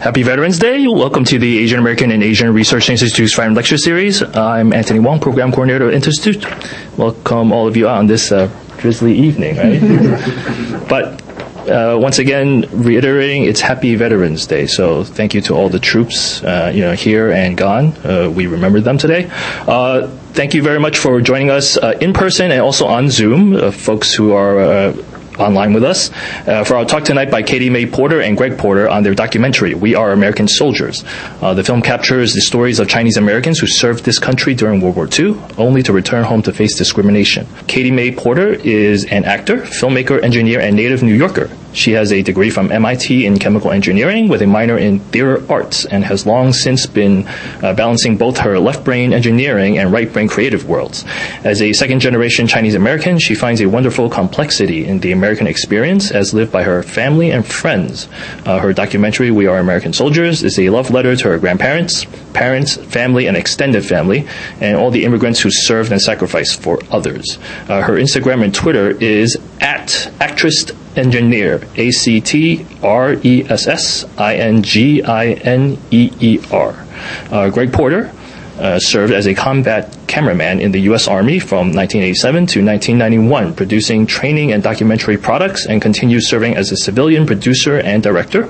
Happy Veterans Day. Welcome to the Asian American and Asian Research Institute's Friday Lecture Series. I'm Anthony Wong, Program Coordinator of Institute. Welcome all of you out on this uh, drizzly evening, right? but uh, once again, reiterating, it's Happy Veterans Day. So thank you to all the troops, uh, you know, here and gone. Uh, we remember them today. Uh, thank you very much for joining us uh, in person and also on Zoom, folks who are online with us uh, for our talk tonight by Katie Mae Porter and Greg Porter on their documentary, We Are American Soldiers. Uh, the film captures the stories of Chinese Americans who served this country during World War II, only to return home to face discrimination. Katie Mae Porter is an actor, filmmaker, engineer, and native New Yorker. She has a degree from MIT in chemical engineering with a minor in theater arts and has long since been uh, balancing both her left brain engineering and right brain creative worlds. As a second generation Chinese American, she finds a wonderful complexity in the American experience as lived by her family and friends. Uh, her documentary, We Are American Soldiers, is a love letter to her grandparents, parents, family, and extended family, and all the immigrants who served and sacrificed for others. Uh, her Instagram and Twitter is at actress engineer, A C T R E S S I N G I N E E R. Uh, Greg Porter uh, served as a combat cameraman in the U.S. Army from 1987 to 1991, producing training and documentary products, and continued serving as a civilian producer and director,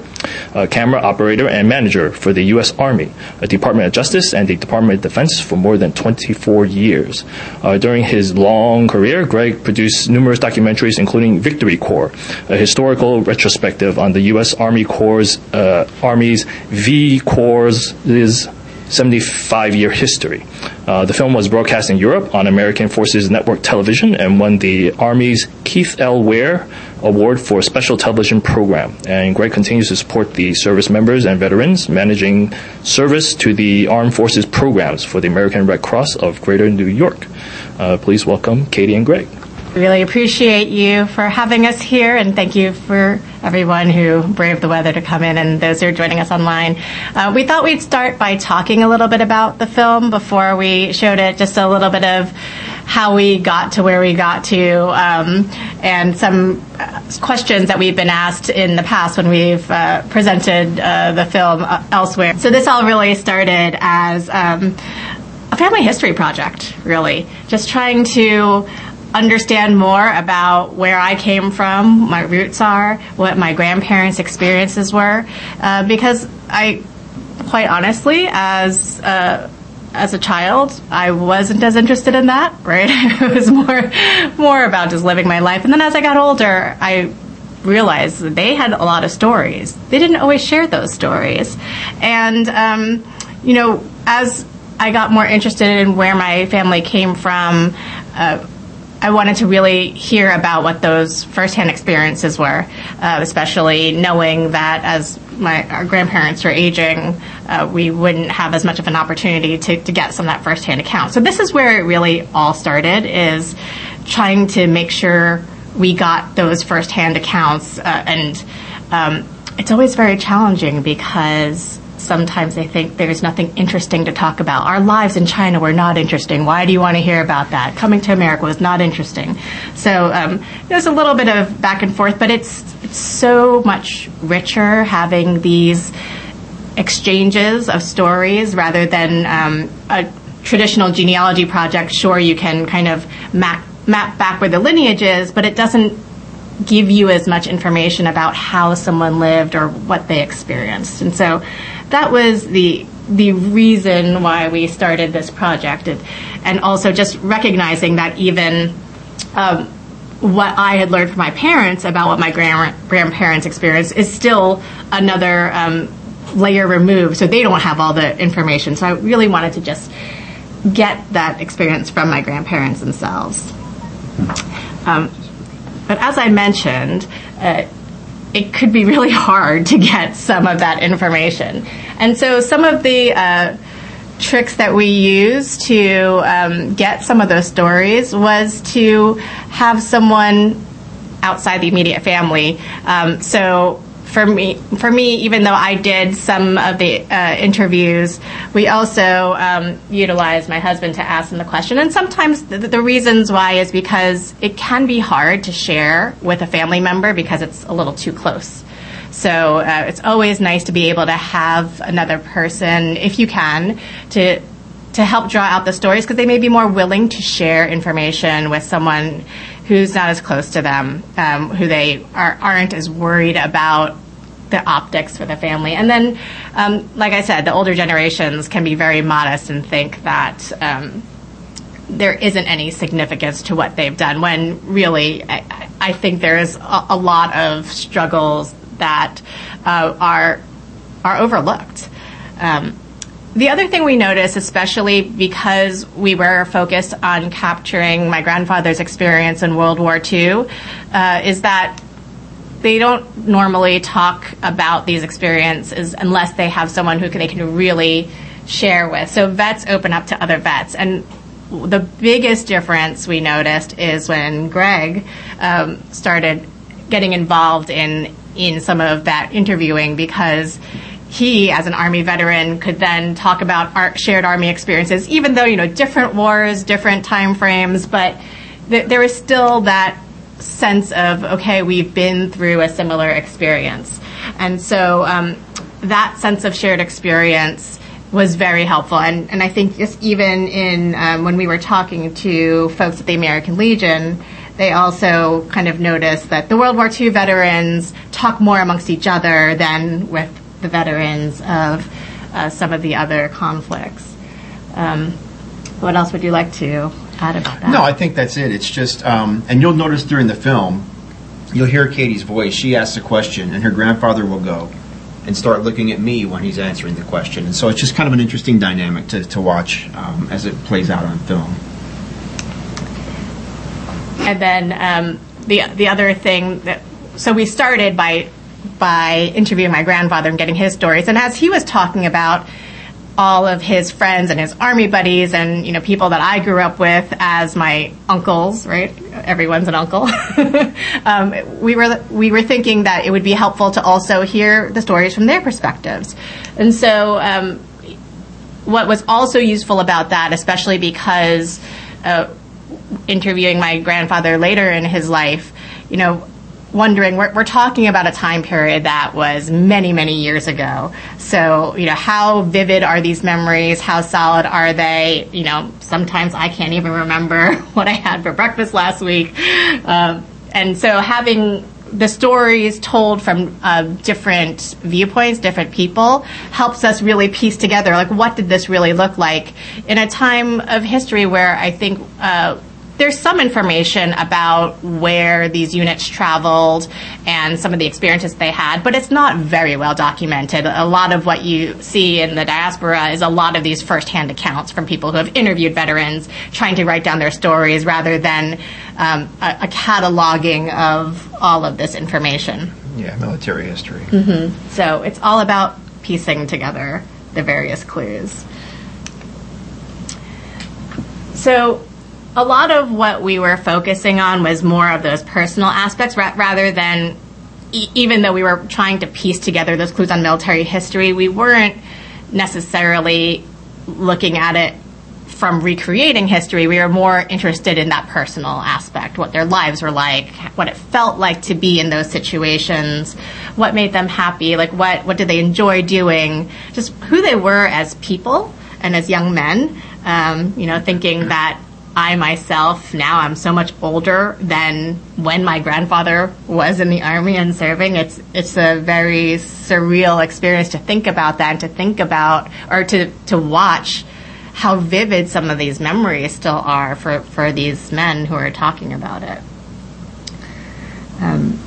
camera operator, and manager for the U.S. Army, the Department of Justice, and the Department of Defense for more than 24 years. Uh, during his long career, Greg produced numerous documentaries, including Victory Corps, a historical retrospective on the U.S. Army Corps' uh, Army's V Corps' 75 year history. Uh, the film was broadcast in Europe on American Forces Network Television and won the Army's Keith L. Ware Award for Special Television Program. And Greg continues to support the service members and veterans managing service to the Armed Forces programs for the American Red Cross of Greater New York. Uh, please welcome Katie and Greg. We really appreciate you for having us here, and thank you for everyone who braved the weather to come in and those who are joining us online. Uh, we thought we'd start by talking a little bit about the film before we showed it, just a little bit of how we got to where we got to, um, and some uh, questions that we've been asked in the past when we've uh, presented uh, the film uh, elsewhere. So this all really started as um, a family history project, really, just trying to understand more about where I came from, my roots are, what my grandparents' experiences were, uh, because I, quite honestly, as uh, as a child, I wasn't as interested in that. Right, it was more more about just living my life. And then as I got older, I realized that they had a lot of stories. They didn't always share those stories, and um, you know, as I got more interested in where my family came from. Uh, I wanted to really hear about what those firsthand experiences were, uh, especially knowing that as my our grandparents were aging, uh, we wouldn't have as much of an opportunity to, to get some of that firsthand account. So this is where it really all started, is trying to make sure we got those firsthand accounts, uh, and um, it's always very challenging because sometimes they think there's nothing interesting to talk about. Our lives in China were not interesting. Why do you want to hear about that? Coming to America was not interesting. So um, there's a little bit of back and forth, but it's it's so much richer having these exchanges of stories rather than um, a traditional genealogy project. Sure, you can kind of map map back where the lineage is, but it doesn't give you as much information about how someone lived or what they experienced. And so that was the the reason why we started this project, and, also just recognizing that even um, what I had learned from my parents about what my grand- grandparents experienced is still another um, layer removed, so they don't have all the information. So I really wanted to just get that experience from my grandparents themselves. Um, but as I mentioned, uh, it could be really hard to get some of that information. And so some of the uh, tricks that we used to um, get some of those stories was to have someone outside the immediate family. Um, so for me, for me, even though I did some of the uh, interviews, we also um, utilized my husband to ask him the question. And sometimes the, the, reasons why is because it can be hard to share with a family member because it's a little too close. So uh, it's always nice to be able to have another person, if you can, to to help draw out the stories because they may be more willing to share information with someone who's not as close to them, um, who they are, aren't as worried about the optics for the family. And then, um, like I said, the older generations can be very modest and think that um, there isn't any significance to what they've done. When really, I, I think there is a, a, lot of struggles that uh, are are overlooked. Um, the other thing we noticed, especially because we were focused on capturing my grandfather's experience in World War II, uh, is that they don't normally talk about these experiences unless they have someone who can, they can really share with. So vets open up to other vets. And the biggest difference we noticed is when Greg um, started getting involved in in some of that interviewing because he, as an Army veteran, could then talk about shared Army experiences, even though you know different wars, different time frames, but th- was still that sense of okay, we've been through a similar experience, and so um, that sense of shared experience was very helpful. And, and I think just even in um, when we were talking to folks at the American Legion, they also kind of noticed that the World War II veterans talk more amongst each other than with the veterans of uh, some of the other conflicts. Um, what else would you like to add about that? No, I think that's it. It's just, um, and you'll notice during the film, you'll hear Katie's voice. She asks a question, and her grandfather will go and start looking at me when he's answering the question. And so it's just kind of an interesting dynamic to, to watch um, as it plays out on film. And then um, the the other thing that so we started by by interviewing my grandfather and getting his stories, and as he was talking about all of his friends and his army buddies and you know people that I grew up with as my uncles, right? Everyone's an uncle. um, we were we were thinking that it would be helpful to also hear the stories from their perspectives, and so um, what was also useful about that, especially because uh, interviewing my grandfather later in his life, you know, wondering we're, we're talking about a time period that was many many years ago. So you know how vivid are these memories? How solid are they? You know sometimes i can't even remember what i had for breakfast last week. Um, and so having the stories told from uh, different viewpoints, different people, helps us really piece together like what did this really look like? In a time of history where I think uh, there's some information about where these units traveled and some of the experiences they had, but it's not very well documented. A lot of what you see in the diaspora is a lot of these firsthand accounts from people who have interviewed veterans trying to write down their stories rather than um, a, a, cataloging of all of this information. Yeah, military history. Mm-hmm. So it's all about piecing together the various clues. So a lot of what we were focusing on was more of those personal aspects ra- rather than e- even though we were trying to piece together those clues on military history, we weren't necessarily looking at it from recreating history. We were more interested in that personal aspect, what their lives were like, what it felt like to be in those situations, what made them happy, like what, what did they enjoy doing, just who they were as people and as young men. Um, you know, thinking that I myself now I'm so much older than when my grandfather was in the army and serving. It's it's a very surreal experience to think about that and to think about or to to watch how vivid some of these memories still are for, for these men who are talking about it. Um,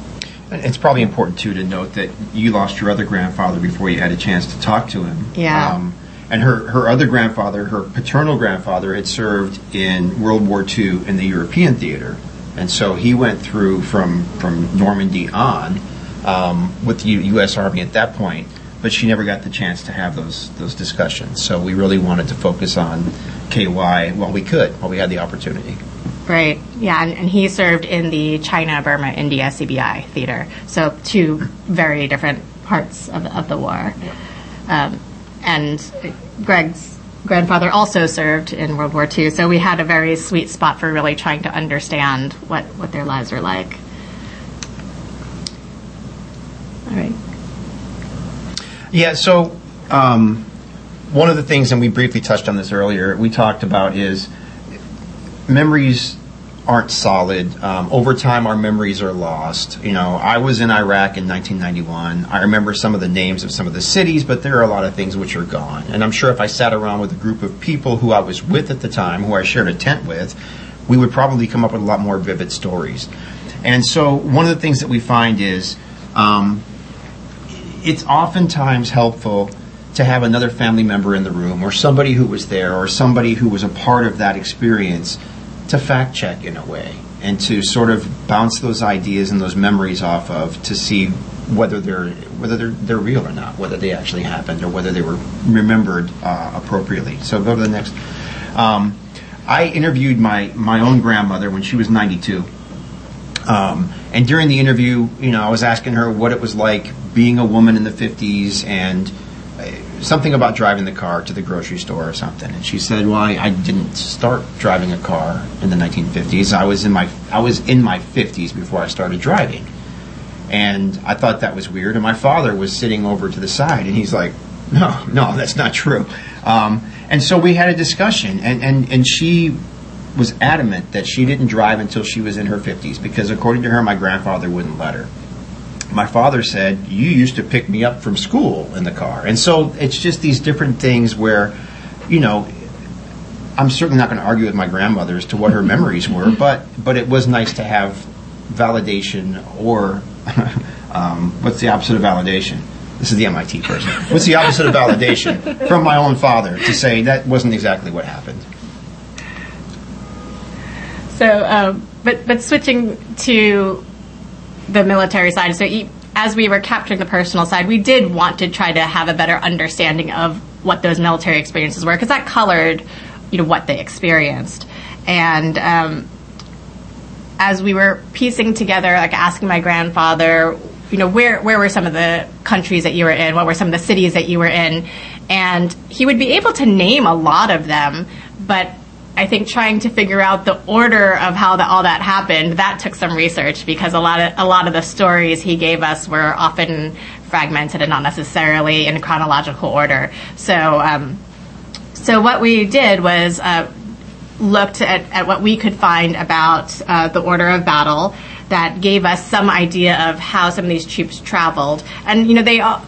it's probably important too to note that you lost your other grandfather before you had a chance to talk to him. Yeah. Um, and her, her other grandfather, her paternal grandfather, had served in World War II in the European theater. And so he went through from, from Normandy on um, with the U- U.S. Army at that point, but she never got the chance to have those, those discussions. So we really wanted to focus on KY while we could, while we had the opportunity. Right. Yeah, and, and, he served in the China, Burma, India CBI theater. So two very different parts of, of the war. Um, and Greg's grandfather also served in World War II, so we had a very sweet spot for really trying to understand what, what their lives were like. All right. Yeah, so um, one of the things, and we briefly touched on this earlier, we talked about is memories aren't solid. Um, over time, our memories are lost. You know, I was in Iraq in 1991. I remember some of the names of some of the cities, but there are a lot of things which are gone. And I'm sure if I sat around with a group of people who I was with at the time, who I shared a tent with, we would probably come up with a lot more vivid stories. And so, one of the things that we find is um, it's oftentimes helpful to have another family member in the room, or somebody who was there, or somebody who was a part of that experience to fact check in a way and to sort of bounce those ideas and those memories off of to see whether they're whether they're, they're real or not, whether they actually happened or whether they were remembered uh, appropriately. So go to the next. Um, I interviewed my my own grandmother when she was 92. Um, and during the interview, you know, I was asking her what it was like being a woman in the 50s and something about driving the car to the grocery store or something. And she said, "Well, I, I, didn't start driving a car in the 1950s. I was in my I was in my 50s before I started driving." And I thought that was weird. And my father was sitting over to the side, and he's like, "No, no, that's not true." Um, and so we had a discussion, and, and, and she was adamant that she didn't drive until she was in her 50s because, according to her, my grandfather wouldn't let her my father said, You used to pick me up from school in the car. And so it's just these different things where, you know, I'm certainly not going to argue with my grandmother as to what her memories were, but, but it was nice to have validation or um, what's the opposite of validation? This is the MIT person. What's the opposite of validation from my own father to say that wasn't exactly what happened? So, um, but but switching to the military side. So as we were capturing the personal side, we did want to try to have a better understanding of what those military experiences were because that colored, you know, what they experienced. And um, as we were piecing together, like asking my grandfather, you know, where where were some of the countries that you were in? What were some of the cities that you were in? And he would be able to name a lot of them, but I think trying to figure out the order of how the, all that happened that took some research because a lot of a lot of the stories he gave us were often fragmented and not necessarily in chronological order. So, um, so what we did was uh, looked at, at what we could find about uh, the order of battle that gave us some idea of how some of these troops traveled, and you know they all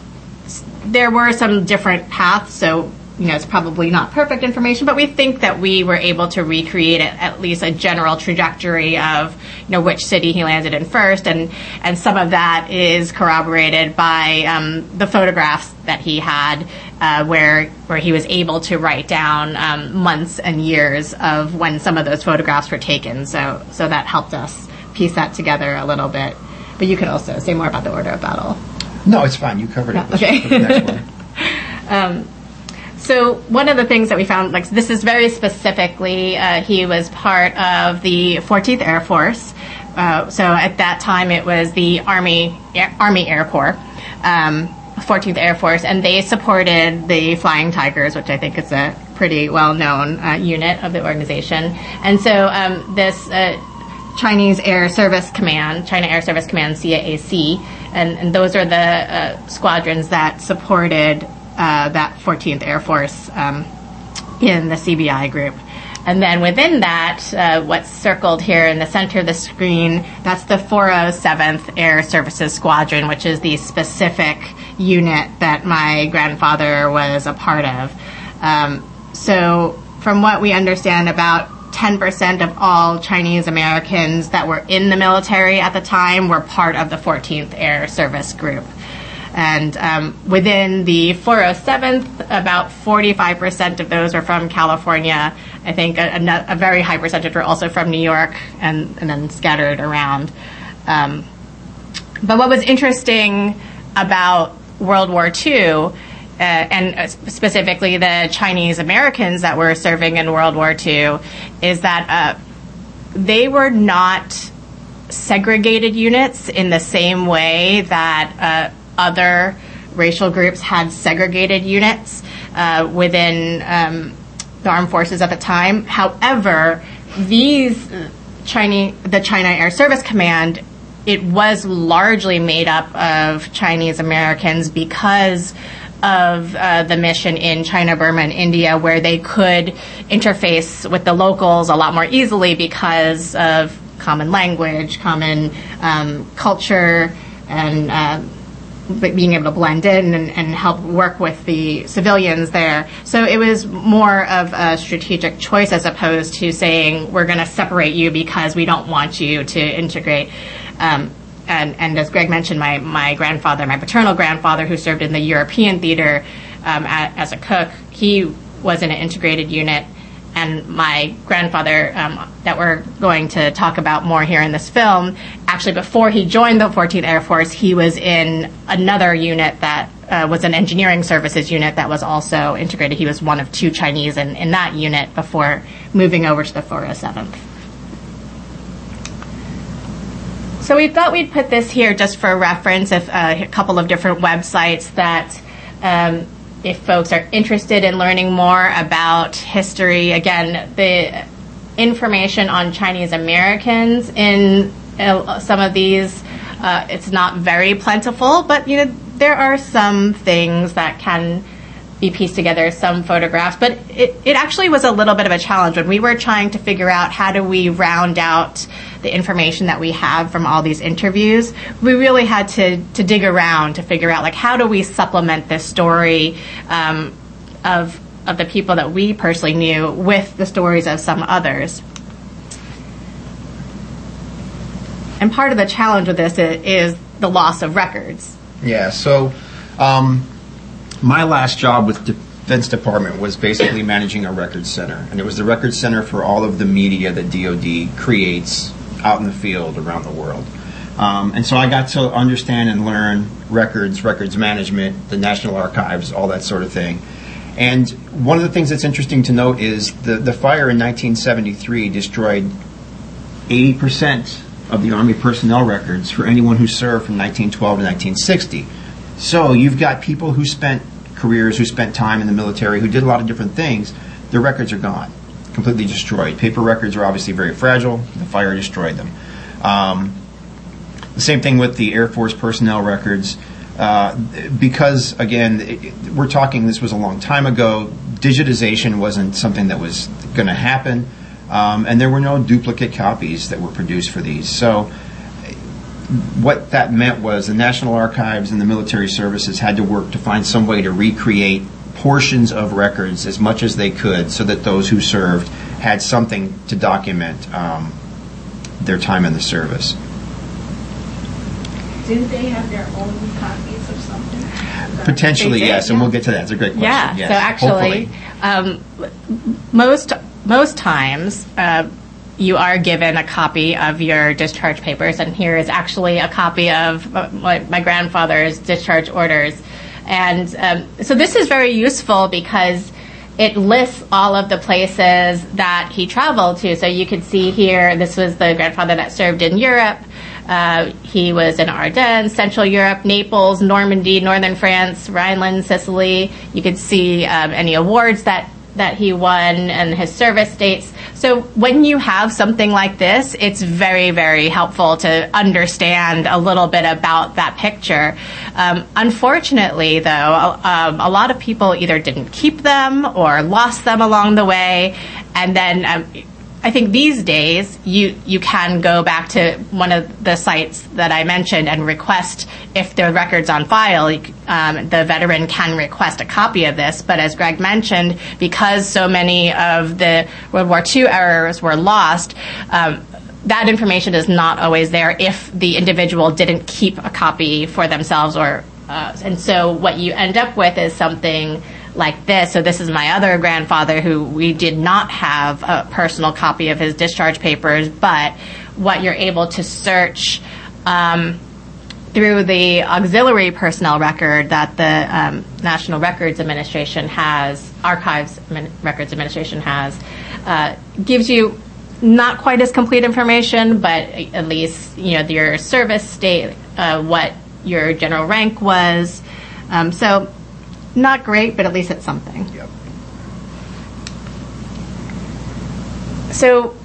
there were some different paths. So you know, it's probably not perfect information, but we think that we were able to recreate it, at least a general trajectory of, you know, which city he landed in first, and and some of that is corroborated by um, the photographs that he had, uh, where where he was able to write down um, months and years of when some of those photographs were taken. So so that helped us piece that together a little bit. But you can also say more about the order of battle. No, it's fine. You covered it. okay. so one of the things that we found, like this is very specifically, uh, he was part of the 14th Air Force. Uh, so at that time, it was the Army Air, Army Air Corps, um, 14th Air Force, and they supported the Flying Tigers, which I think is a pretty well-known uh, unit of the organization. And so um, this. Uh, Chinese Air Service Command, China Air Service Command, CAAC, and, and those are the uh, squadrons that supported uh, that 14th Air Force um, in the CBI group. And then within that, uh, what's circled here in the center of the screen, that's the 407th Air Services Squadron, which is the specific unit that my grandfather was a part of. Um, so, from what we understand, about 10% of all Chinese Americans that were in the military at the time were part of the 14th Air Service Group. And um, within the 407th, about 45% of those are from California. I think a, a, very high percentage were also from New York and, and then scattered around. Um, but what was interesting about World War II, uh, and specifically the Chinese Americans that were serving in World War II, is that uh, they were not segregated units in the same way that uh, other racial groups had segregated units uh, within um, the armed forces at the time. However, these Chinese, the China Air Service Command, it was largely made up of Chinese Americans because of uh, the mission in China, Burma, and India, where they could interface with the locals a lot more easily because of common language, common um, culture, and uh, being able to blend in and, and, help work with the civilians there. So it was more of a strategic choice as opposed to saying we're going to separate you because we don't want you to integrate. Um, and, and, as Greg mentioned, my, my grandfather, my paternal grandfather, who served in the European theater um, at, as a cook, he was in an integrated unit and my grandfather, um, that we're going to talk about more here in this film, actually before he joined the 14th Air Force, he was in another unit that uh, was an engineering services unit that was also integrated. He was one of two Chinese in, in that unit before moving over to the 407th. So we thought we'd put this here just for reference, if, uh, a couple of different websites that um, if folks are interested in learning more about history, again, the information on Chinese Americans in uh, some of these, uh, it's not very plentiful, but you know there are some things that can be pieced together, some photographs. But it, it actually was a little bit of a challenge when we were trying to figure out how do we round out the information that we have from all these interviews. We really had to, to dig around to figure out like how do we supplement this story um, of of the people that we personally knew with the stories of some others. And part of the challenge with this is, the loss of records. Yeah, so um, my last job with Defense Department was basically managing a record center, and it was the record center for all of the media that DoD creates out in the field around the world. Um, and so I got to understand and learn records, records management, the National Archives, all that sort of thing. And one of the things that's interesting to note is the, the fire in 1973 destroyed 80% of the Army personnel records for anyone who served from 1912 to 1960. So you've got people who spent careers, who spent time in the military, who did a lot of different things. Their records are gone, completely destroyed. Paper records are obviously very fragile. The fire destroyed them. Um, the same thing with the Air Force personnel records. Uh, because again, it, we're talking. This was a long time ago. Digitization wasn't something that was going to happen, um, and there were no duplicate copies that were produced for these. So, what that meant was the National Archives and the military services had to work to find some way to recreate portions of records as much as they could, so that those who served had something to document um, their time in the service. Didn't they have their own copies of something? Potentially, yes, and we'll get to that. It's a great question. Yeah. Yes, so actually, um, most most times. Uh, you are given a copy of your discharge papers, and here is actually a copy of my, my grandfather's discharge orders. And um, so this is very useful because it lists all of the places that he traveled to. So you can see here, this was the grandfather that served in Europe. Uh, he was in Ardennes, Central Europe, Naples, Normandy, Northern France, Rhineland, Sicily. You could see um, any awards that that he won and his service dates. So when you have something like this, it's very, very helpful to understand a little bit about that picture. Um, unfortunately, though, um, a lot of people either didn't keep them or lost them along the way, and then um, I think these days you you can go back to one of the sites that I mentioned and request if the record's on file. Um, the veteran can request a copy of this. But as Greg mentioned, because so many of the World War II errors were lost. Um, that information is not always there if the individual didn't keep a copy for themselves or uh, and so what you end up with is something like this. So this is my other grandfather who we did not have a personal copy of his discharge papers, but what you're able to search um, through the auxiliary personnel record that the um, National Records Administration has, Archives Records Administration has, uh, gives you not quite as complete information, but at least you know your service state, uh, what your general rank was. Um, so not great, but at least it's something. Yep. So,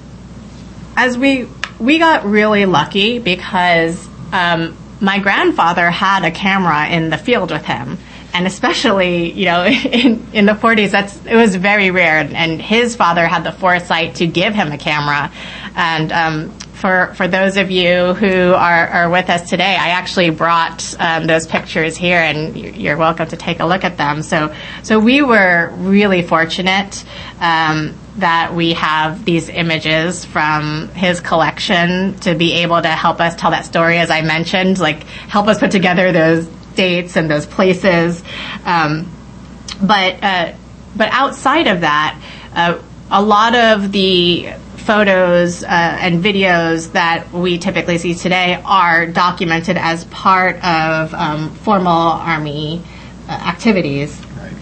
as we we got really lucky because um, my grandfather had a camera in the field with him, and especially you know in, in the 40s that's it was very rare and his father had the foresight to give him a camera and um, for for those of you who are, are with us today i actually brought um, those pictures here and you're welcome to take a look at them so so we were really fortunate um, that we have these images from his collection to be able to help us tell that story as i mentioned like help us put together those dates and those places. Um, but uh, but outside of that, uh, a lot of the photos uh, and videos that we typically see today are documented as part of um, formal Army uh, activities. Right.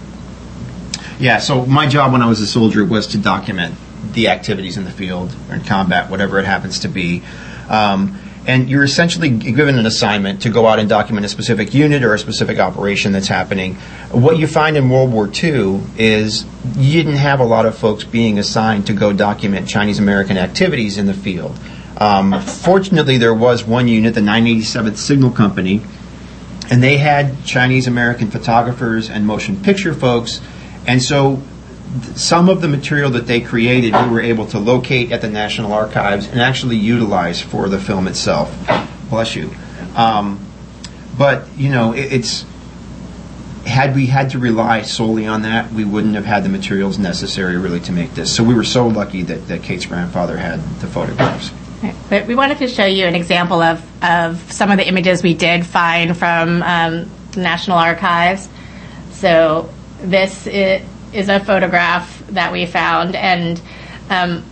Yeah, so my job when I was a soldier was to document the activities in the field or in combat, whatever it happens to be. Um, and you're essentially given an assignment to go out and document a specific unit or a specific operation that's happening. What you find in World War II is you didn't have a lot of folks being assigned to go document Chinese American activities in the field. Um, fortunately, there was one unit, the 987th Signal Company, and they had Chinese American photographers and motion picture folks, and so some of the material that they created we were able to locate at the National Archives and actually utilize for the film itself. Bless you. Um, but you know, it, it's had we had to rely solely on that, we wouldn't have had the materials necessary really to make this. So we were so lucky that, that Kate's grandfather had the photographs. Right. But we wanted to show you an example of, of some of the images we did find from um, National Archives. So this is, is a photograph that we found, and um,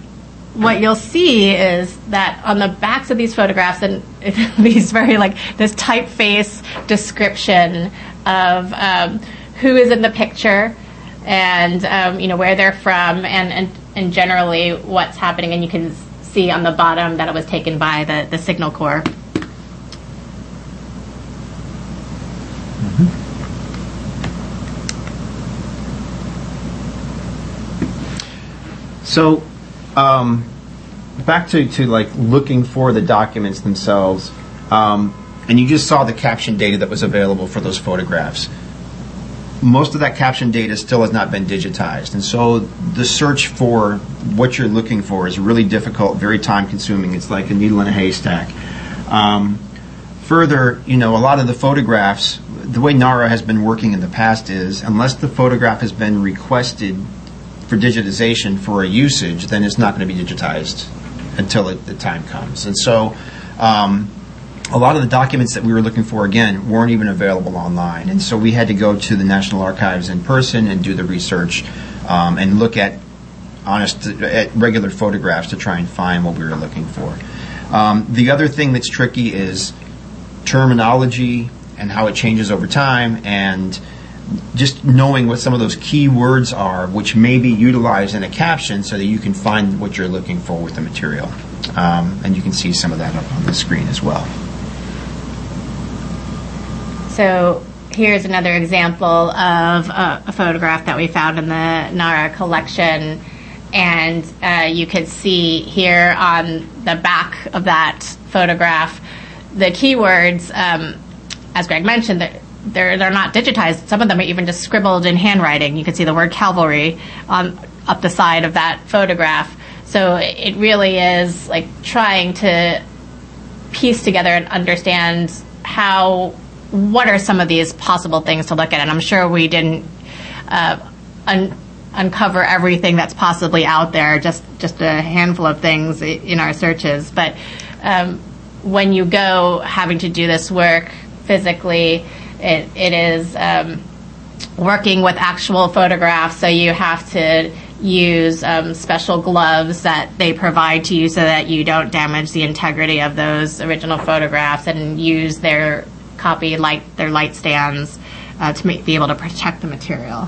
what you'll see is that on the backs of these photographs and these very like this typeface description of um, who is in the picture and um, you know where they're from and, and and generally what's happening. And you can see on the bottom that it was taken by the, the signal corps So, um, back to, to like looking for the documents themselves, um, and you just saw the caption data that was available for those photographs. Most of that caption data still has not been digitized, and so the search for what you're looking for is really difficult, very time consuming. It's like a needle in a haystack. Um, further, you know, a lot of the photographs, the way NARA has been working in the past is unless the photograph has been requested for digitization for a usage, then it's not going to be digitized until it, the time comes. And so, um, a lot of the documents that we were looking for again weren't even available online, and so we had to go to the National Archives in person and do the research um, and look at honest at regular photographs to try and find what we were looking for. Um, the other thing that's tricky is terminology and how it changes over time and just knowing what some of those key words are, which may be utilized in a caption so that you can find what you're looking for with the material. Um, and you can see some of that up on the screen as well. So here's another example of a, a photograph that we found in the NARA collection. And uh, you can see here on the back of that photograph the keywords, um, as Greg mentioned, that they're they're not digitized. Some of them are even just scribbled in handwriting. You can see the word cavalry on up the side of that photograph. So it really is like trying to piece together and understand how what are some of these possible things to look at. And I'm sure we didn't uh, un- uncover everything that's possibly out there. Just just a handful of things in our searches, but. Um, when you go having to do this work physically, it, it is um, working with actual photographs, so you have to use um, special gloves that they provide to you so that you don't damage the integrity of those original photographs and use their copy light their light stands uh, to make, be able to protect the material.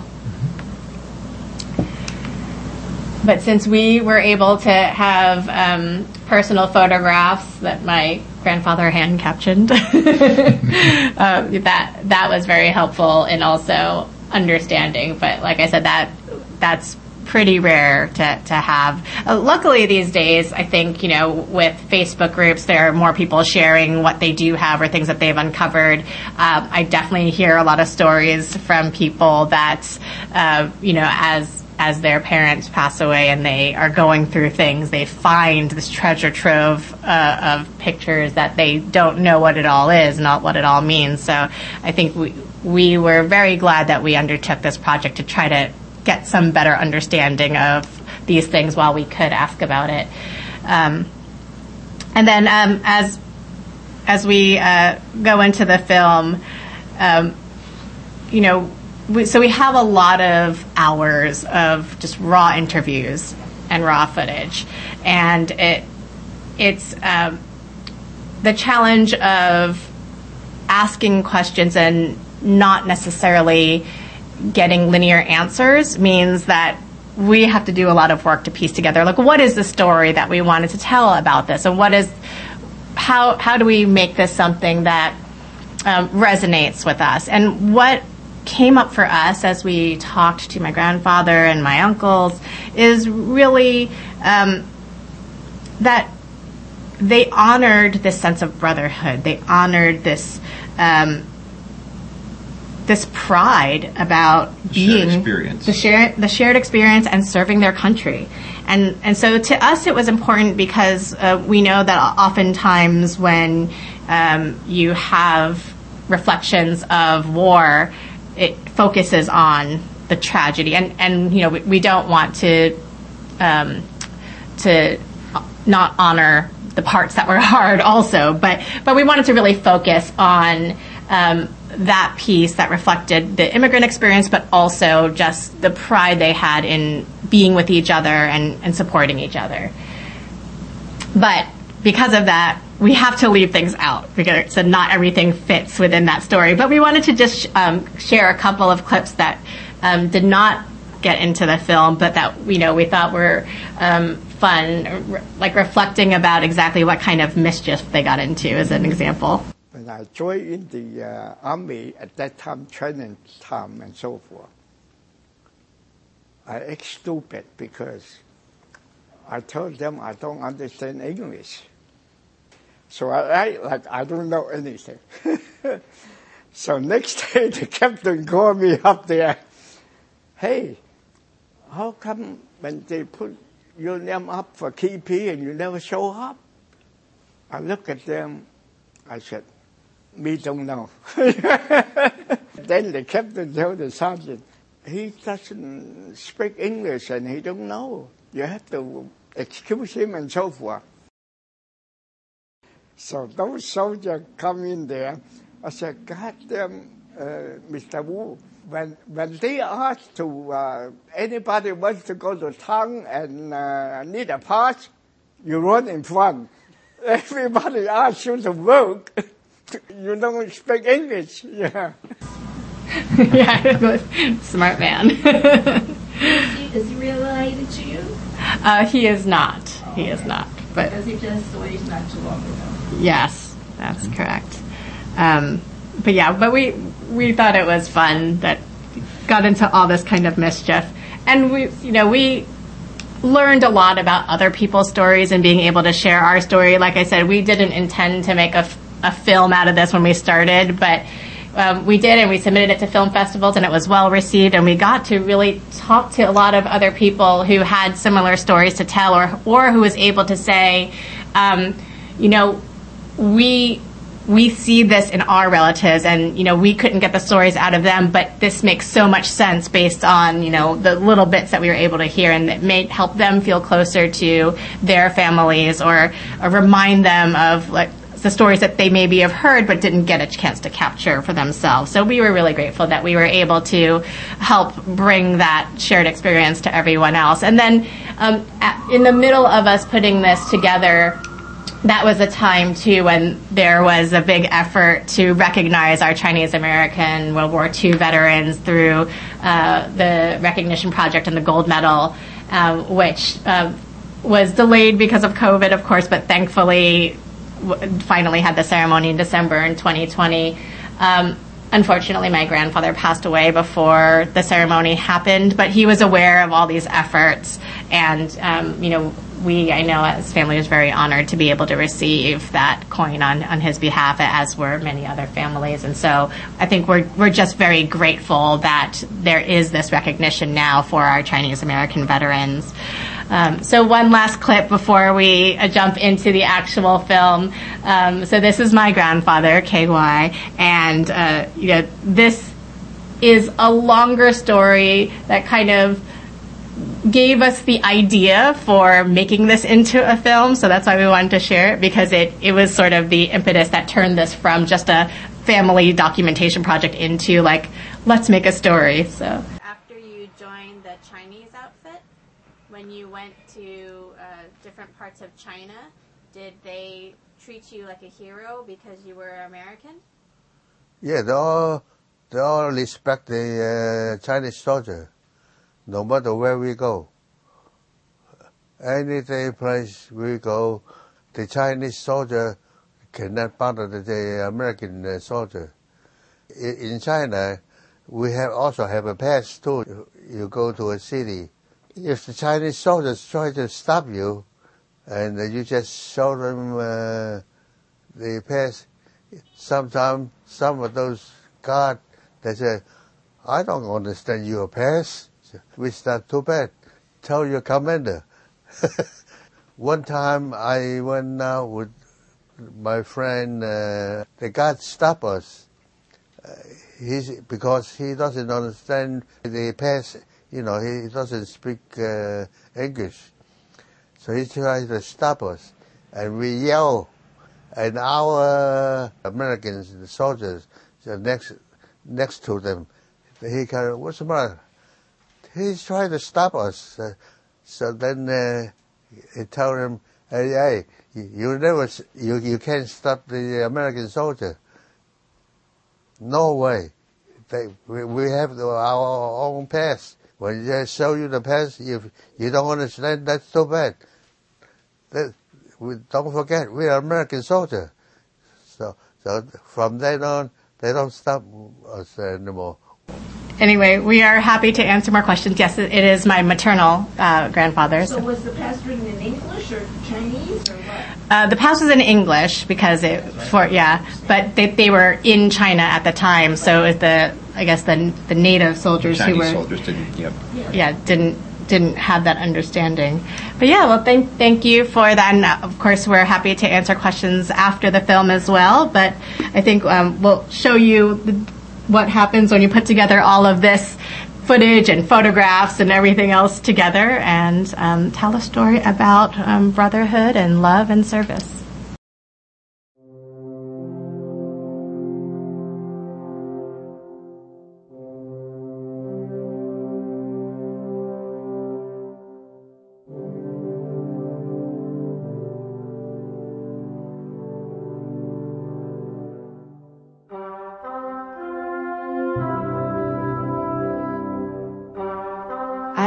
But since we were able to have um, personal photographs that my grandfather hand captioned, uh, that that was very helpful in also understanding. But like I said, that that's pretty rare to, to have. Uh, luckily, these days, I think, you know, with Facebook groups, there are more people sharing what they do have or things that they've uncovered. Um, I definitely hear a lot of stories from people that, uh, you know, as as their parents pass away and they are going through things, they find this treasure trove uh, of pictures that they don't know what it all is, not what it all means. So I think we we were very glad that we undertook this project to try to get some better understanding of these things while we could ask about it. Um, and then um, as as we uh, go into the film, um, you know, so we have a lot of hours of just raw interviews and raw footage, and it it's um, the challenge of asking questions and not necessarily getting linear answers means that we have to do a lot of work to piece together like what is the story that we wanted to tell about this? And what is how how do we make this something that um, resonates with us? And what came up for us as we talked to my grandfather and my uncles is really um, that they honored this sense of brotherhood they honored this um, this pride about being experience. the shared the shared experience and serving their country. And and so to us it was important because uh, we know that oftentimes when um, you have reflections of war, it focuses on the tragedy, and and you know we, we don't want to um, to not honor the parts that were hard also, but but we wanted to really focus on. Um, that piece that reflected the immigrant experience, but also just the pride they had in being with each other and, and supporting each other. But because of that, we have to leave things out because so not everything fits within that story. But we wanted to just um, share a couple of clips that um, did not get into the film, but that you know we thought were um, fun, like reflecting about exactly what kind of mischief they got into, as an example. When I joined in the uh, army at that time, training time and so forth, I act stupid because I told them I don't understand English. So I act like I don't know anything. so next day the captain called me up there. Hey, how come when they put your name up for KP and you never show up? I look at them. I said, me don't know. then the captain told the sergeant, he doesn't speak English and he don't know. You have to excuse him and so forth. So those soldiers come in there. I said, God damn, uh, Mr. Wu, when, when they ask to, uh, anybody wants to go to town and uh, need a pass, you run in front. Everybody asks you to work. you don't speak English. Yeah. yeah, smart man. Is he, is he related to you? uh, he is not. He is not. But Because he just saw you not too long ago. Yes, that's correct. Um, but yeah, but we we thought it was fun that got into all this kind of mischief, and we you know we learned a lot about other people's stories and being able to share our story. Like I said, we didn't intend to make a, f- a film out of this when we started, but um, we did, and we submitted it to film festivals, and it was well received. And we got to really talk to a lot of other people who had similar stories to tell, or or who was able to say, um, you know, we we see this in our relatives and you know we couldn't get the stories out of them but this makes so much sense based on you know the little bits that we were able to hear and it may help them feel closer to their families or, or remind them of like the stories that they maybe have heard but didn't get a chance to capture for themselves. So we were really grateful that we were able to help bring that shared experience to everyone else. And then um, at, in the middle of us putting this together, that was a time too when there was a big effort to recognize our Chinese American World War II veterans through uh, the recognition project and the gold medal, um, which uh, was delayed because of COVID, of course, but thankfully w- finally had the ceremony in December in 2020. Um, unfortunately, my grandfather passed away before the ceremony happened, but he was aware of all these efforts. And, um, you know, we, I know as family, was very honored to be able to receive that coin on, on his behalf, as were many other families. And so I think we're, we're just very grateful that there is this recognition now for our Chinese American veterans. Um, so one last clip before we uh, jump into the actual film. Um, so this is my grandfather, KY, and uh, you know this is a longer story that kind of gave us the idea for making this into a film. So that's why we wanted to share it because it it was sort of the impetus that turned this from just a family documentation project into like let's make a story. So after you joined the Chinese outfit when you went to uh, different parts of China, did they treat you like a hero because you were American? Yeah, they all they all respect the uh, Chinese soldier, no matter where we go. Any day place we go, the Chinese soldier cannot bother the American uh, soldier. In China, we have also have a pass too. You go to a city, if the Chinese soldiers try to stop you, and you just show them uh, the pass, sometimes some of those guards they say, "I don't understand your pass." Which not too bad. Tell your commander. One time I went out with my friend. Uh, the guard stopped us. Uh, he's because he doesn't understand the pass you know, he doesn't speak uh, English. So he tries to stop us. And we yell. And our Americans, the soldiers, the next, next to them, he kind of, what's the matter? He's trying to stop us. Uh, so then uh, he told him, hey, hey, you never, you, you can't stop the American soldier. No way. They, we, we have our own pass. When they show you the past, if you don't understand, that's too bad. That, we, don't forget, we are American soldiers. So, so from then on, they don't stop us anymore. Anyway, we are happy to answer more questions. Yes, it is my maternal uh, grandfather. So, was the past written in English or Chinese or what? Uh, the past was in English because it for yeah, but they, they were in China at the time, so it the I guess the the native soldiers Chinese who were soldiers didn't. Yep. yeah didn't didn't have that understanding. But yeah, well, thank thank you for that. And uh, of course, we're happy to answer questions after the film as well. But I think um, we'll show you the, what happens when you put together all of this footage and photographs and everything else together and um, tell a story about um, brotherhood and love and service.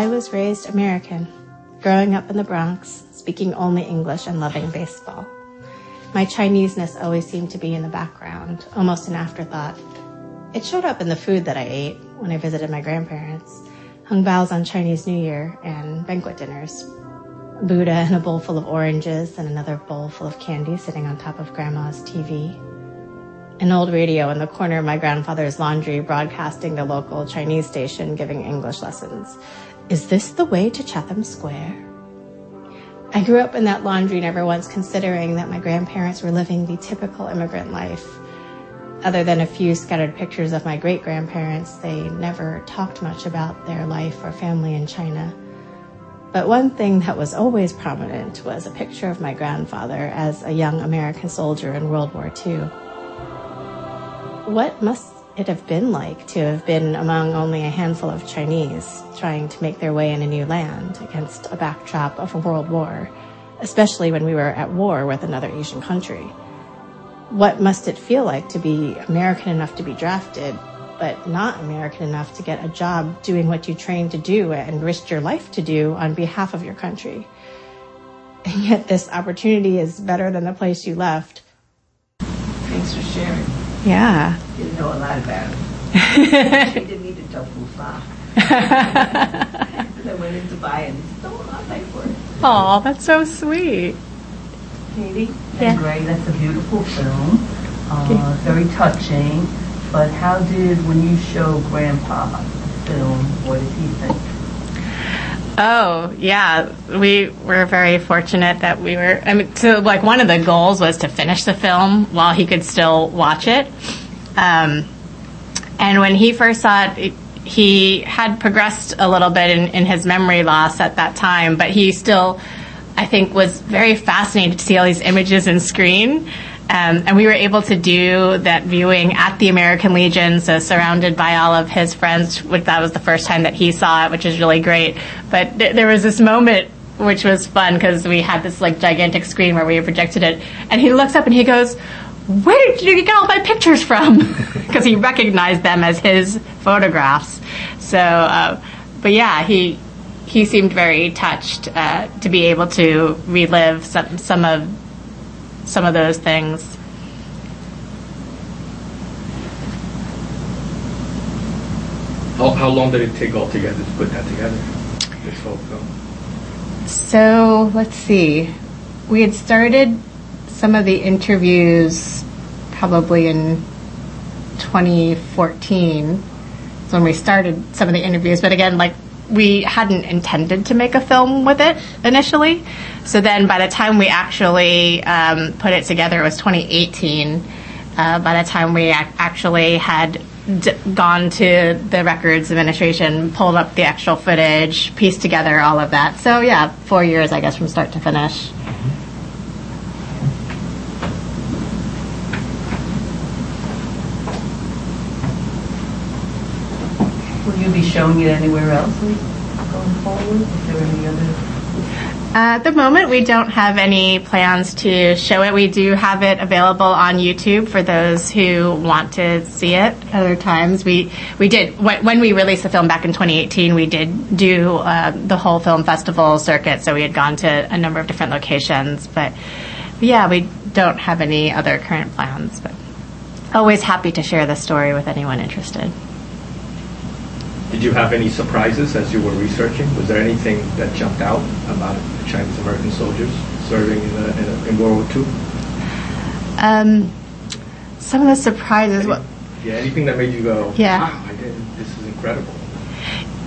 I was raised American, growing up in the Bronx, speaking only English and loving baseball. My Chineseness always seemed to be in the background, almost an afterthought. It showed up in the food that I ate when I visited my grandparents, hong baos on Chinese New Year and banquet dinners. Buddha and a bowl full of oranges and another bowl full of candy sitting on top of grandma's TV. An old radio in the corner of my grandfather's laundry broadcasting the local Chinese station giving English lessons. Is this the way to Chatham Square? I grew up in that laundry, never once considering that my grandparents were living the typical immigrant life. Other than a few scattered pictures of my great grandparents, they never talked much about their life or family in China. But one thing that was always prominent was a picture of my grandfather as a young American soldier in World War II. What must it have been like to have been among only a handful of Chinese trying to make their way in a new land against a backdrop of a world war, especially when we were at war with another Asian country? What must it feel like to be American enough to be drafted, but not American enough to get a job doing what you trained to do and risked your life to do on behalf of your country? And yet this opportunity is better than the place you left. Thanks for sharing. Yeah. didn't know a lot about it. she didn't need a tofu fa. I went in to buy it and stole a I'll for it. Oh, that's so sweet. Katie? Yeah. Great, that's a beautiful film. Uh, very touching. But how did, when you show Grandpa the film, what did he think? Oh, yeah. We were very fortunate that we were, I mean, so like one of the goals was to finish the film while he could still watch it. Um, and when he first saw it, he had progressed a little bit in, in his memory loss at that time, but he still, I think, was very fascinated to see all these images in screen. Um, and we were able to do that viewing at the American Legion, so surrounded by all of his friends. Which that was the first time that he saw it, which is really great. But th- there was this moment which was fun because we had this like gigantic screen where we projected it, and he looks up and he goes, "Where did you get all my pictures from?" Because he recognized them as his photographs. So, uh, but yeah, he he seemed very touched uh, to be able to relive some some of some of those things. How, how long did it take altogether to put that together? This whole film. So let's see. We had started some of the interviews probably in 2014. That's when we started some of the interviews. But again, like we hadn't intended to make a film with it initially. So then by the time we actually um, put it together, it was 2018. Uh, by the time we ac- actually had d- gone to the records administration, pulled up the actual footage, pieced together all of that. So yeah, four years, I guess, from start to finish. Will showing it anywhere else going forward? Is there any other? Uh, at the moment, we don't have any plans to show it. We do have it available on YouTube for those who want to see it. Other times, we we did when when we released the film back in 2018. We did do uh, the whole film festival circuit, so we had gone to a number of different locations. But yeah, we don't have any other current plans. But always happy to share the story with anyone interested. Did you have any surprises as you were researching? Was there anything that jumped out about the Chinese American soldiers serving in, the, in, a, in World War II? Um, some of the surprises. What, Yeah, anything that made you go, Yeah. wow, I did, this is incredible.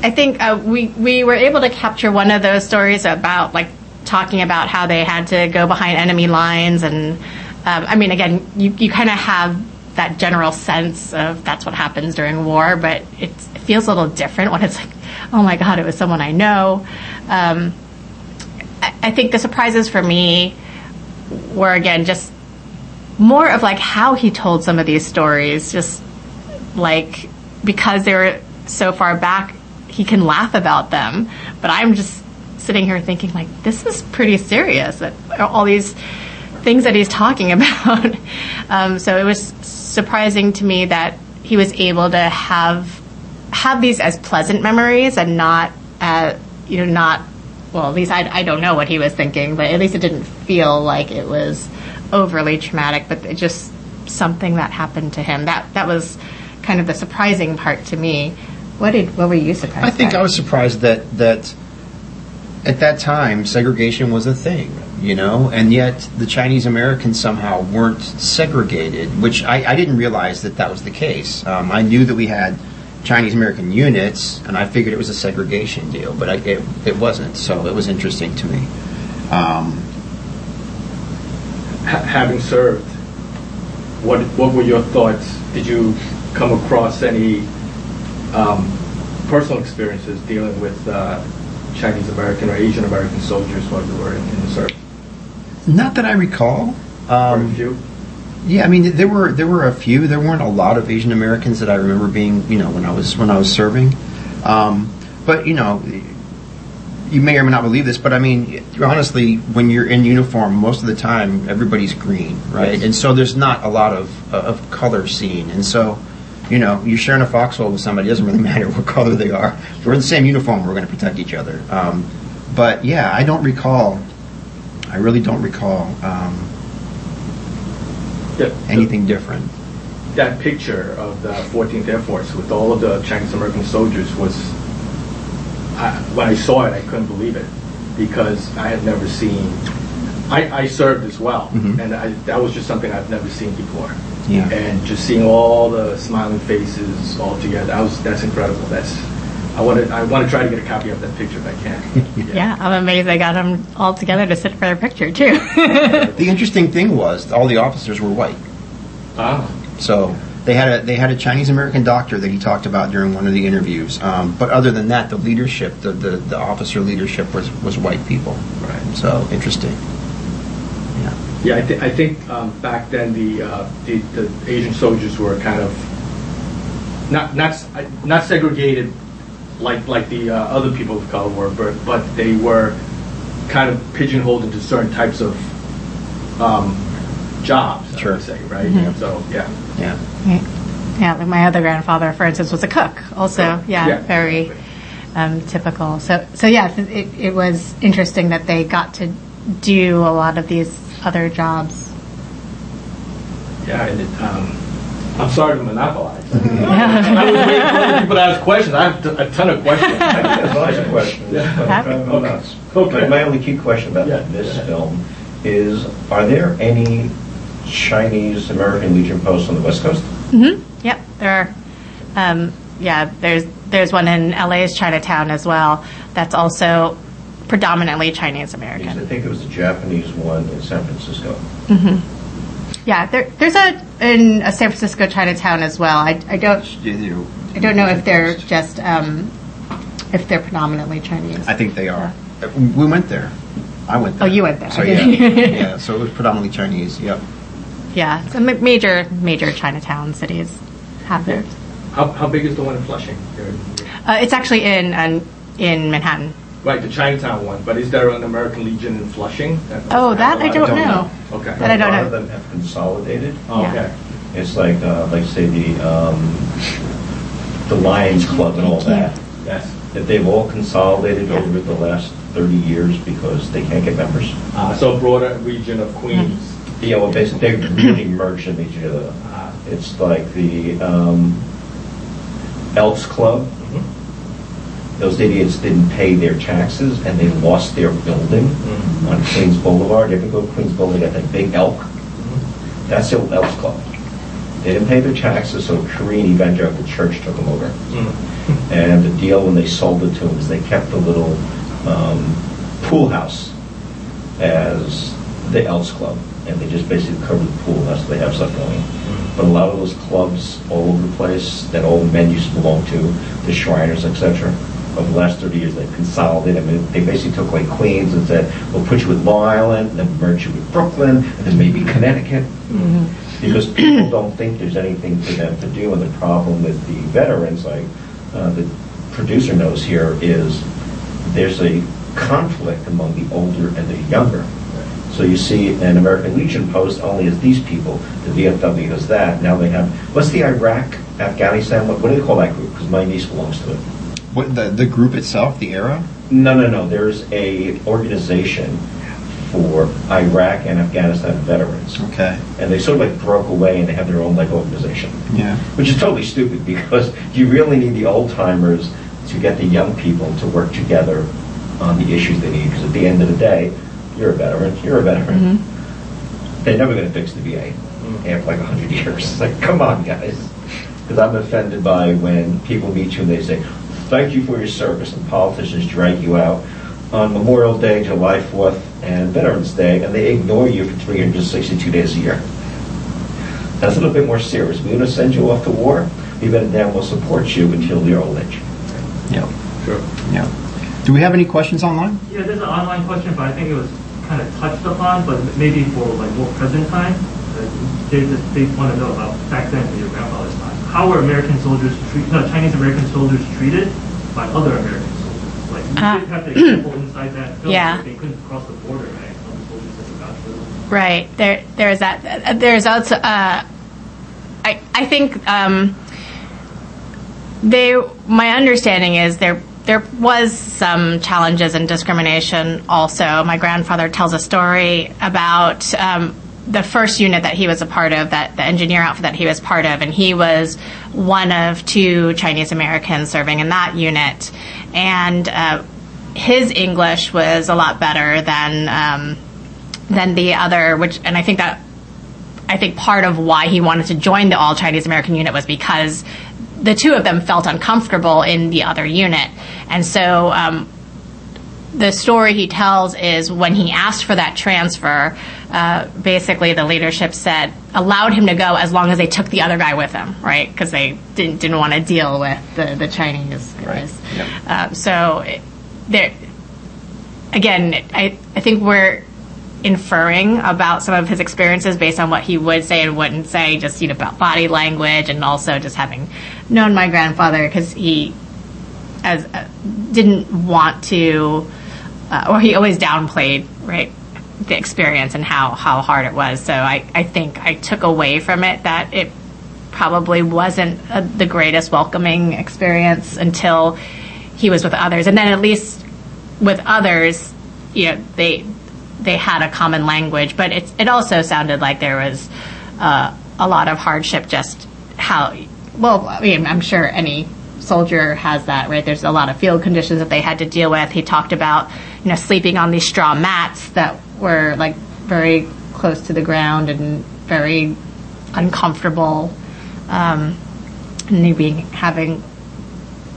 I think uh, we we were able to capture one of those stories about like talking about how they had to go behind enemy lines, and um, I mean, again, you you kind of have that general sense of that's what happens during war, but it feels a little different when it's like, oh my god, it was someone I know. Um, I, I think the surprises for me were again just more of like how he told some of these stories, just like because they were so far back, he can laugh about them. But I'm just sitting here thinking like this is pretty serious. That all these things that he's talking about. um, so it was surprising to me that he was able to have have these as pleasant memories and not uh, you know not well at least I, I don't know what he was thinking but at least it didn't feel like it was overly traumatic but it just something that happened to him that that was kind of the surprising part to me what did what were you surprised I think by? I was surprised that that at that time segregation was a thing, you know, and yet the Chinese Americans somehow weren't segregated, which I, I didn't realize that that was the case. Um, I knew that we had Chinese American units, and I figured it was a segregation deal, but I, it, it wasn't. So it was interesting to me. Um, Ha- having served, what what were your thoughts? Did you come across any um, personal experiences dealing with uh, Chinese American or Asian American soldiers while you were in, in the service? Not that I recall. Um, a few? Yeah, I mean there were there were a few. There weren't a lot of Asian Americans that I remember being, you know, when I was when I was serving. Um, but you know, you may or may not believe this, but I mean, honestly, when you're in uniform, most of the time everybody's green, right? Yes. And so there's not a lot of of color seen, and so. You know, you're sharing a foxhole with somebody. It doesn't really matter what color they are. If we're in the same uniform. We're going to protect each other. Um, but yeah, I don't recall. I really don't recall um, Yeah. anything different. that picture of the 14th Air Force with all of the Chinese American soldiers was, I, when I saw it, I couldn't believe it because I had never seen. I, I served as well, and I, that was just something I've never seen before. Yeah. And just seeing all the smiling faces all together, I was that's incredible. That's I want to I want to try to get a copy of that picture if I can. Yeah, I'm amazed they got them all together to sit for their picture too. The interesting thing was all the officers were white. Ah. So they had a they had a Chinese American doctor that he talked about during one of the interviews. Um, but other than that, the leadership, the, the, the officer leadership was, was white people. Right. So interesting. Yeah. Yeah, I, th- I think um, back then the, uh, the the Asian soldiers were kind of not not not segregated like like the uh, other people of color were, but but they were kind of pigeonholed into certain types of um, jobs. I Sure. would say, right? So yeah, Yeah. yeah, like my other grandfather, for instance, was a cook. Also, yeah, Yeah. very um, typical. So, so yes, it, it, it was interesting that they got to do a lot of these other jobs. yeah. And it, um, I'm sorry to monopolize. I was waiting for other people to ask questions. I have t- a ton of questions. That's a nice question. Um, Happy. I'm Okay. Okay. But my only key question about Yeah. this film is, are there any Chinese American Legion posts on the West Coast? Mm-hmm. Yep, there are. Um, yeah, there's there's one in LA's Chinatown as well. That's also predominantly Chinese Because I American. think it was the Japanese one in San Francisco. Mm-hmm. Yeah, there, there's a in a San Francisco Chinatown as well. I, I don't I don't know if they're just um, if they're predominantly Chinese. I think they are. Uh, We went there. I went there. Oh, you went there. So yeah, yeah. So it was predominantly Chinese. Yep. Yeah, so ma- major major Chinatown cities have it. How, how big is the one in Flushing? Here? Uh, it's actually in um, in Manhattan. Right, the Chinatown one. But is there an American Legion in Flushing? Oh, that I don't don't know. Okay. That I don't A lot know. of them have consolidated. Oh, Yeah. okay. It's like, uh, like say the, um, the Lions Club and all that. Yes. That they've all consolidated over the last 30 years because they can't get members. Uh, so broader region of Queens. Yeah, well, basically, they're really merged them each other. It's like the um, Elks Club. Those idiots didn't pay their taxes and they lost their building mm-hmm. on Queens Boulevard. If You go to Queens Boulevard, they got that big elk? Mm-hmm. That's the old Elks Club. They didn't pay their taxes, so Korean Evangelical Church took them over. Mm-hmm. And the deal when they sold it to them is they kept the little um, pool house as the Elks Club, and they just basically covered the pool house. They have stuff going. But a lot of those clubs all over the place that old men used to belong to, the Shriners, etc. Over the last 30 years, they've consolidated. I mean, they basically took like Queens and said, "We'll put you with Long Island, then merge you with Brooklyn, and then maybe Connecticut." Because people don't think there's anything for them to do, and the problem with the veterans, like uh, the producer knows here, is there's a conflict among the older and the younger. So you see an American Legion post only as these people, the VFW has that. Now they have, what's the Iraq, Afghanistan, what, what do they call that group? Because my niece belongs to it. What the the group itself, the era? No, no, no, there's a organization for Iraq and Afghanistan veterans. Okay. And they sort of like broke away and they have their own like organization. Yeah. Which is totally stupid because you really need the old timers to get the young people to work together on the issues they need. Because at the end of the day, you're a veteran, you're a veteran. Mm-hmm. They're never going to fix the VA mm. after like 100 years. It's like, come on, guys. Because I'm offended by when people meet you and they say, thank you for your service, and politicians drag you out on Memorial Day, July 4th, and Veterans Day, and they ignore you for 362 days a year. That's a little bit more serious. We're going to send you off to war. We better damn well support you until your old age. Yeah. Sure. Yeah. Do we have any questions online? Yeah, there's an online question, but I think it was kind of touched upon, but maybe for like more present time. They just they want to know about back then in your grandfather's time. How were American soldiers treated? No, Chinese American soldiers treated by other American soldiers. Like you Ah. did have the example inside that film. Yeah. that They couldn't cross the border, right? Some soldiers that forgot to. Right. There, there's that. uh, There's also. Uh, I, I think um, they. My understanding is there. There was some challenges and discrimination. Also, my grandfather tells a story about um, the first unit that he was a part of, that the engineer outfit that he was part of, and he was one of two Chinese Americans serving in that unit, and uh, his English was a lot better than um, than the other, which, and I think that I think part of why he wanted to join the all Chinese American unit was because the two of them felt uncomfortable in the other unit, and so. Um, the story he tells is when he asked for that transfer, uh, basically the leadership said allowed him to go as long as they took the other guy with them, right? Because they didn't didn't want to deal with the the Chinese guys. Yep. Uh, so there, again, I I think we're inferring about some of his experiences based on what he would say and wouldn't say, just you know about body language and also just having known my grandfather because he as uh, didn't want to, uh, or he always downplayed right the experience and how how hard it was. So I I think I took away from it that it probably wasn't uh the greatest welcoming experience until he was with others, and then at least with others, you know they they had a common language, but it it also sounded like there was uh, a lot of hardship. Just how well, I mean, I'm sure any soldier has that, right? There's a lot of field conditions that they had to deal with. He talked about you know sleeping on these straw mats that were like very close to the ground and very uncomfortable, um, and being having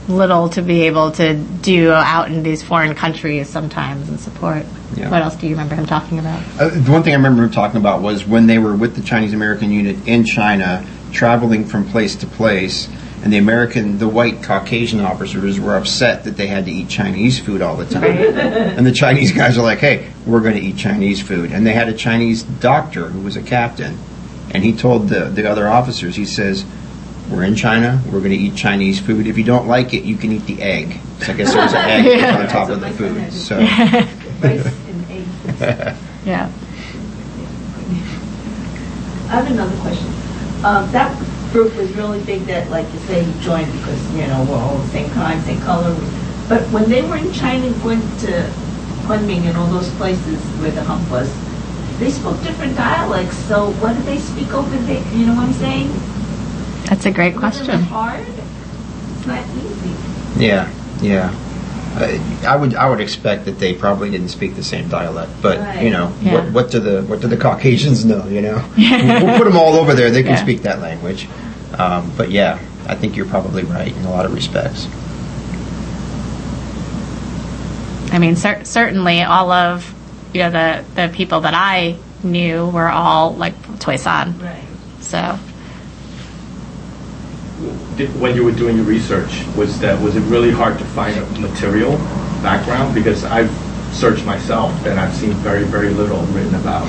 little to be able to do out in these foreign countries sometimes and support. Yeah. What else do you remember him talking about? Uh, the one thing I remember him talking about was when they were with the Chinese American unit in China, traveling from place to place, and the American, the white Caucasian officers were upset that they had to eat Chinese food all the time. and the Chinese guys are like, hey, we're going to eat Chinese food. And they had a Chinese doctor who was a captain, and he told the, the other officers, he says, we're in China, we're going to eat Chinese food. If you don't like it, you can eat the egg. So I guess there was an egg Yeah. on top of the food. So. Rice and eggs. Yeah. I have another question. Um, that group was really big that, like you say, you joined because, you know, we're all the same kind, same color. But when they were in China, went to Kunming and all those places where the hump was, they spoke different dialects. So what did they speak over there? You know what I'm saying? That's a great Wasn't it question. hard? It's not easy. Yeah, yeah. I, I would I would expect that they probably didn't speak the same dialect, but Right. you know Yeah. what, what do the what do the Caucasians know? You know, we'll put them all over there. They can Yeah. speak that language. Um, but yeah, I think you're probably right in a lot of respects. I mean, cer- certainly all of you know the the people that I knew were all like Toisan. Right. So Did- when you were doing your research, was that was it really hard to find a material background? Because I've searched myself and I've seen very very little written about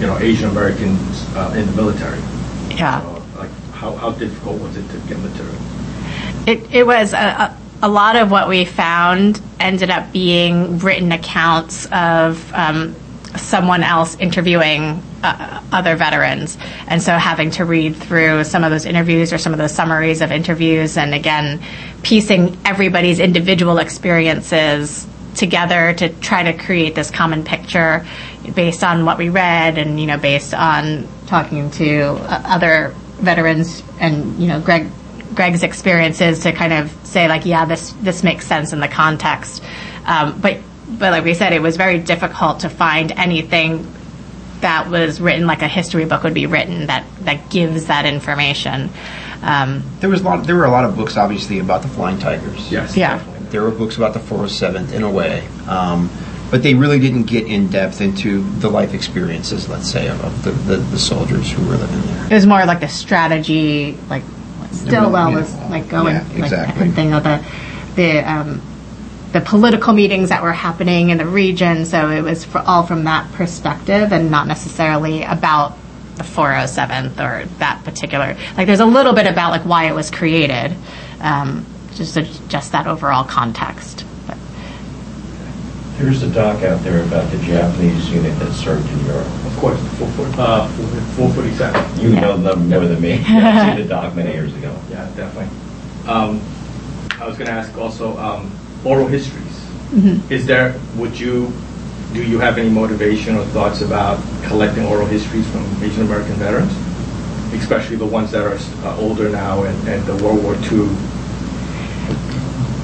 you know Asian Americans uh, in the military. yeah. So, like how, how difficult was it to get material? It, it was a, a, a lot of what we found ended up being written accounts of um, someone else interviewing uh, other veterans. And so having to read through some of those interviews or some of those summaries of interviews and again, piecing everybody's individual experiences together to try to create this common picture based on what we read and you know based on talking to uh, other veterans and you know Greg Greg's experiences to kind of say like yeah this this makes sense in the context um, but but like we said it was very difficult to find anything that was written like a history book would be written that that gives that information um, There was a lot. There were a lot of books, obviously, about the Flying Tigers. Yes. Yeah. definitely. There were books about the 407th in a way, um, but they really didn't get in depth into the life experiences, let's say, of, of the, the, the soldiers who were living there. it was more like the strategy like what Stilwell was like going Yeah, like exactly. and thing of the the um, the political meetings that were happening in the region. So it was for, all from that perspective and not necessarily about the 407th or that particular. Like there's a little bit about like why it was created, um, just just that overall context. But There's a doc out there about the Japanese unit that served in Europe. Of course, the 440, uh, 447. You know them more than me. I've seen the doc many years ago. Yeah, definitely. Um, I was going to ask also um, oral histories. Mm-hmm. Is there? Would you do you have any motivation or thoughts about collecting oral histories from Asian American veterans, especially the ones that are uh, older now and, and the World War II?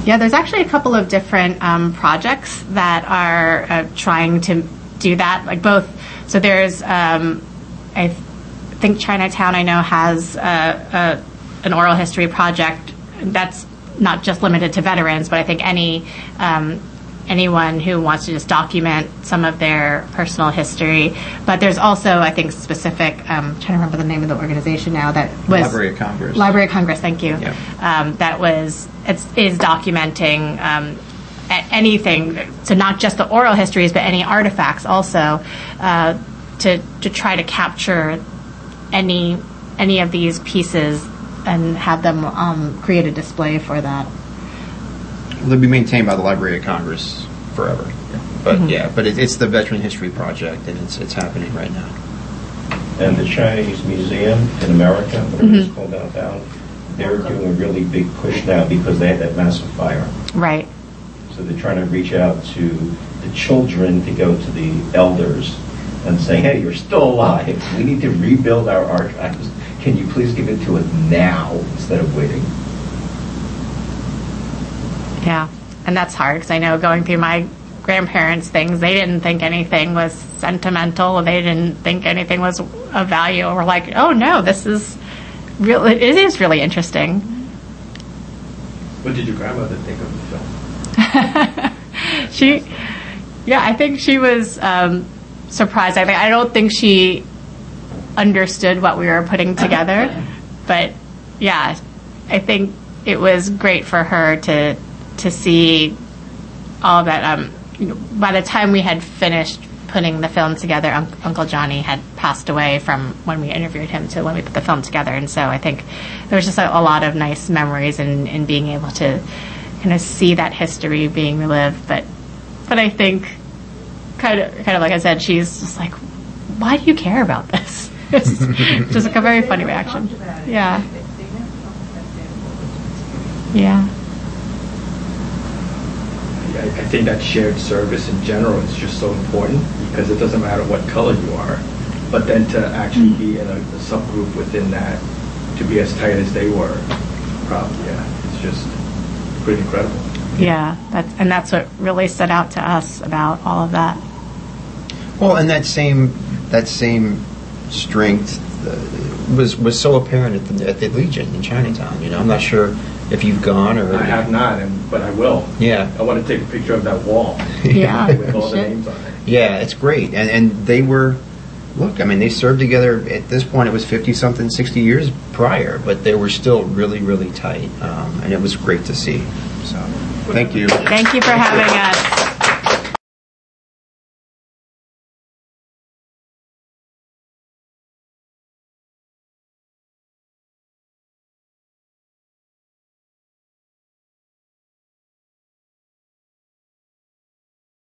Yeah, there's actually a couple of different um, projects that are uh, trying to do that. Like both, so there's, um, I think Chinatown, I know has uh, an oral history project that's not just limited to veterans, but I think any um, anyone who wants to just document some of their personal history. But there's also, I think, specific. Um, I'm trying to remember the name of the organization now that was Library of Congress. Library of Congress. Thank you. Yeah. Um, that was it's, is documenting. Um, anything, so not just the oral histories, but any artifacts also, uh, to to try to capture any any of these pieces and have them um, create a display for that. They'll be maintained by the Library of Congress forever. But Mm-hmm. yeah, but it, it's the Veteran History Project, and it's it's happening right now. And the Chinese Museum in America, whatever it's called downtown, they're doing a really big push now because they had that massive fire. Right. So they're trying to reach out to the children to go to the elders and say, hey, you're still alive. We need to rebuild our archives. Can you please give it to us now instead of waiting? Yeah, and that's hard because I know going through my grandparents' things, they didn't think anything was sentimental. They didn't think anything was of value. We're like, oh no, this is real. It is really interesting. What did your grandmother think of the film? she, yeah, I think she was um, surprised. I think I don't think she understood what we were putting together, but yeah, I think it was great for her to to see all that. Um, by the time we had finished putting the film together, Un- Uncle Johnny had passed away from when we interviewed him to when we put the film together, and so I think there was just a, a lot of nice memories in, in being able to kind of see that history being relived. But but I think kind of kind of like I said, she's just like, why do you care about this? It's just like a very funny reaction. Yeah. Yeah. I, I think that shared service in general is just so important because it doesn't matter what color you are, but then to actually be in a, a subgroup within that, to be as tight as they were, probably, yeah, it's just pretty incredible. Yeah, that's and that's what really stood out to us about all of that. Well, and that same that same strength uh, was was so apparent at the, at the Legion in Chinatown. You know, I'm not sure if you've gone or I have not, and but I will. Yeah, I want to take a picture of that wall Yeah, with all the names on it. yeah, it's great, and and they were. Look, I mean, they served together. At this point, it was fifty something, sixty years prior, but they were still really, really tight, um, and it was great to see. So, thank you. Thank you for having us.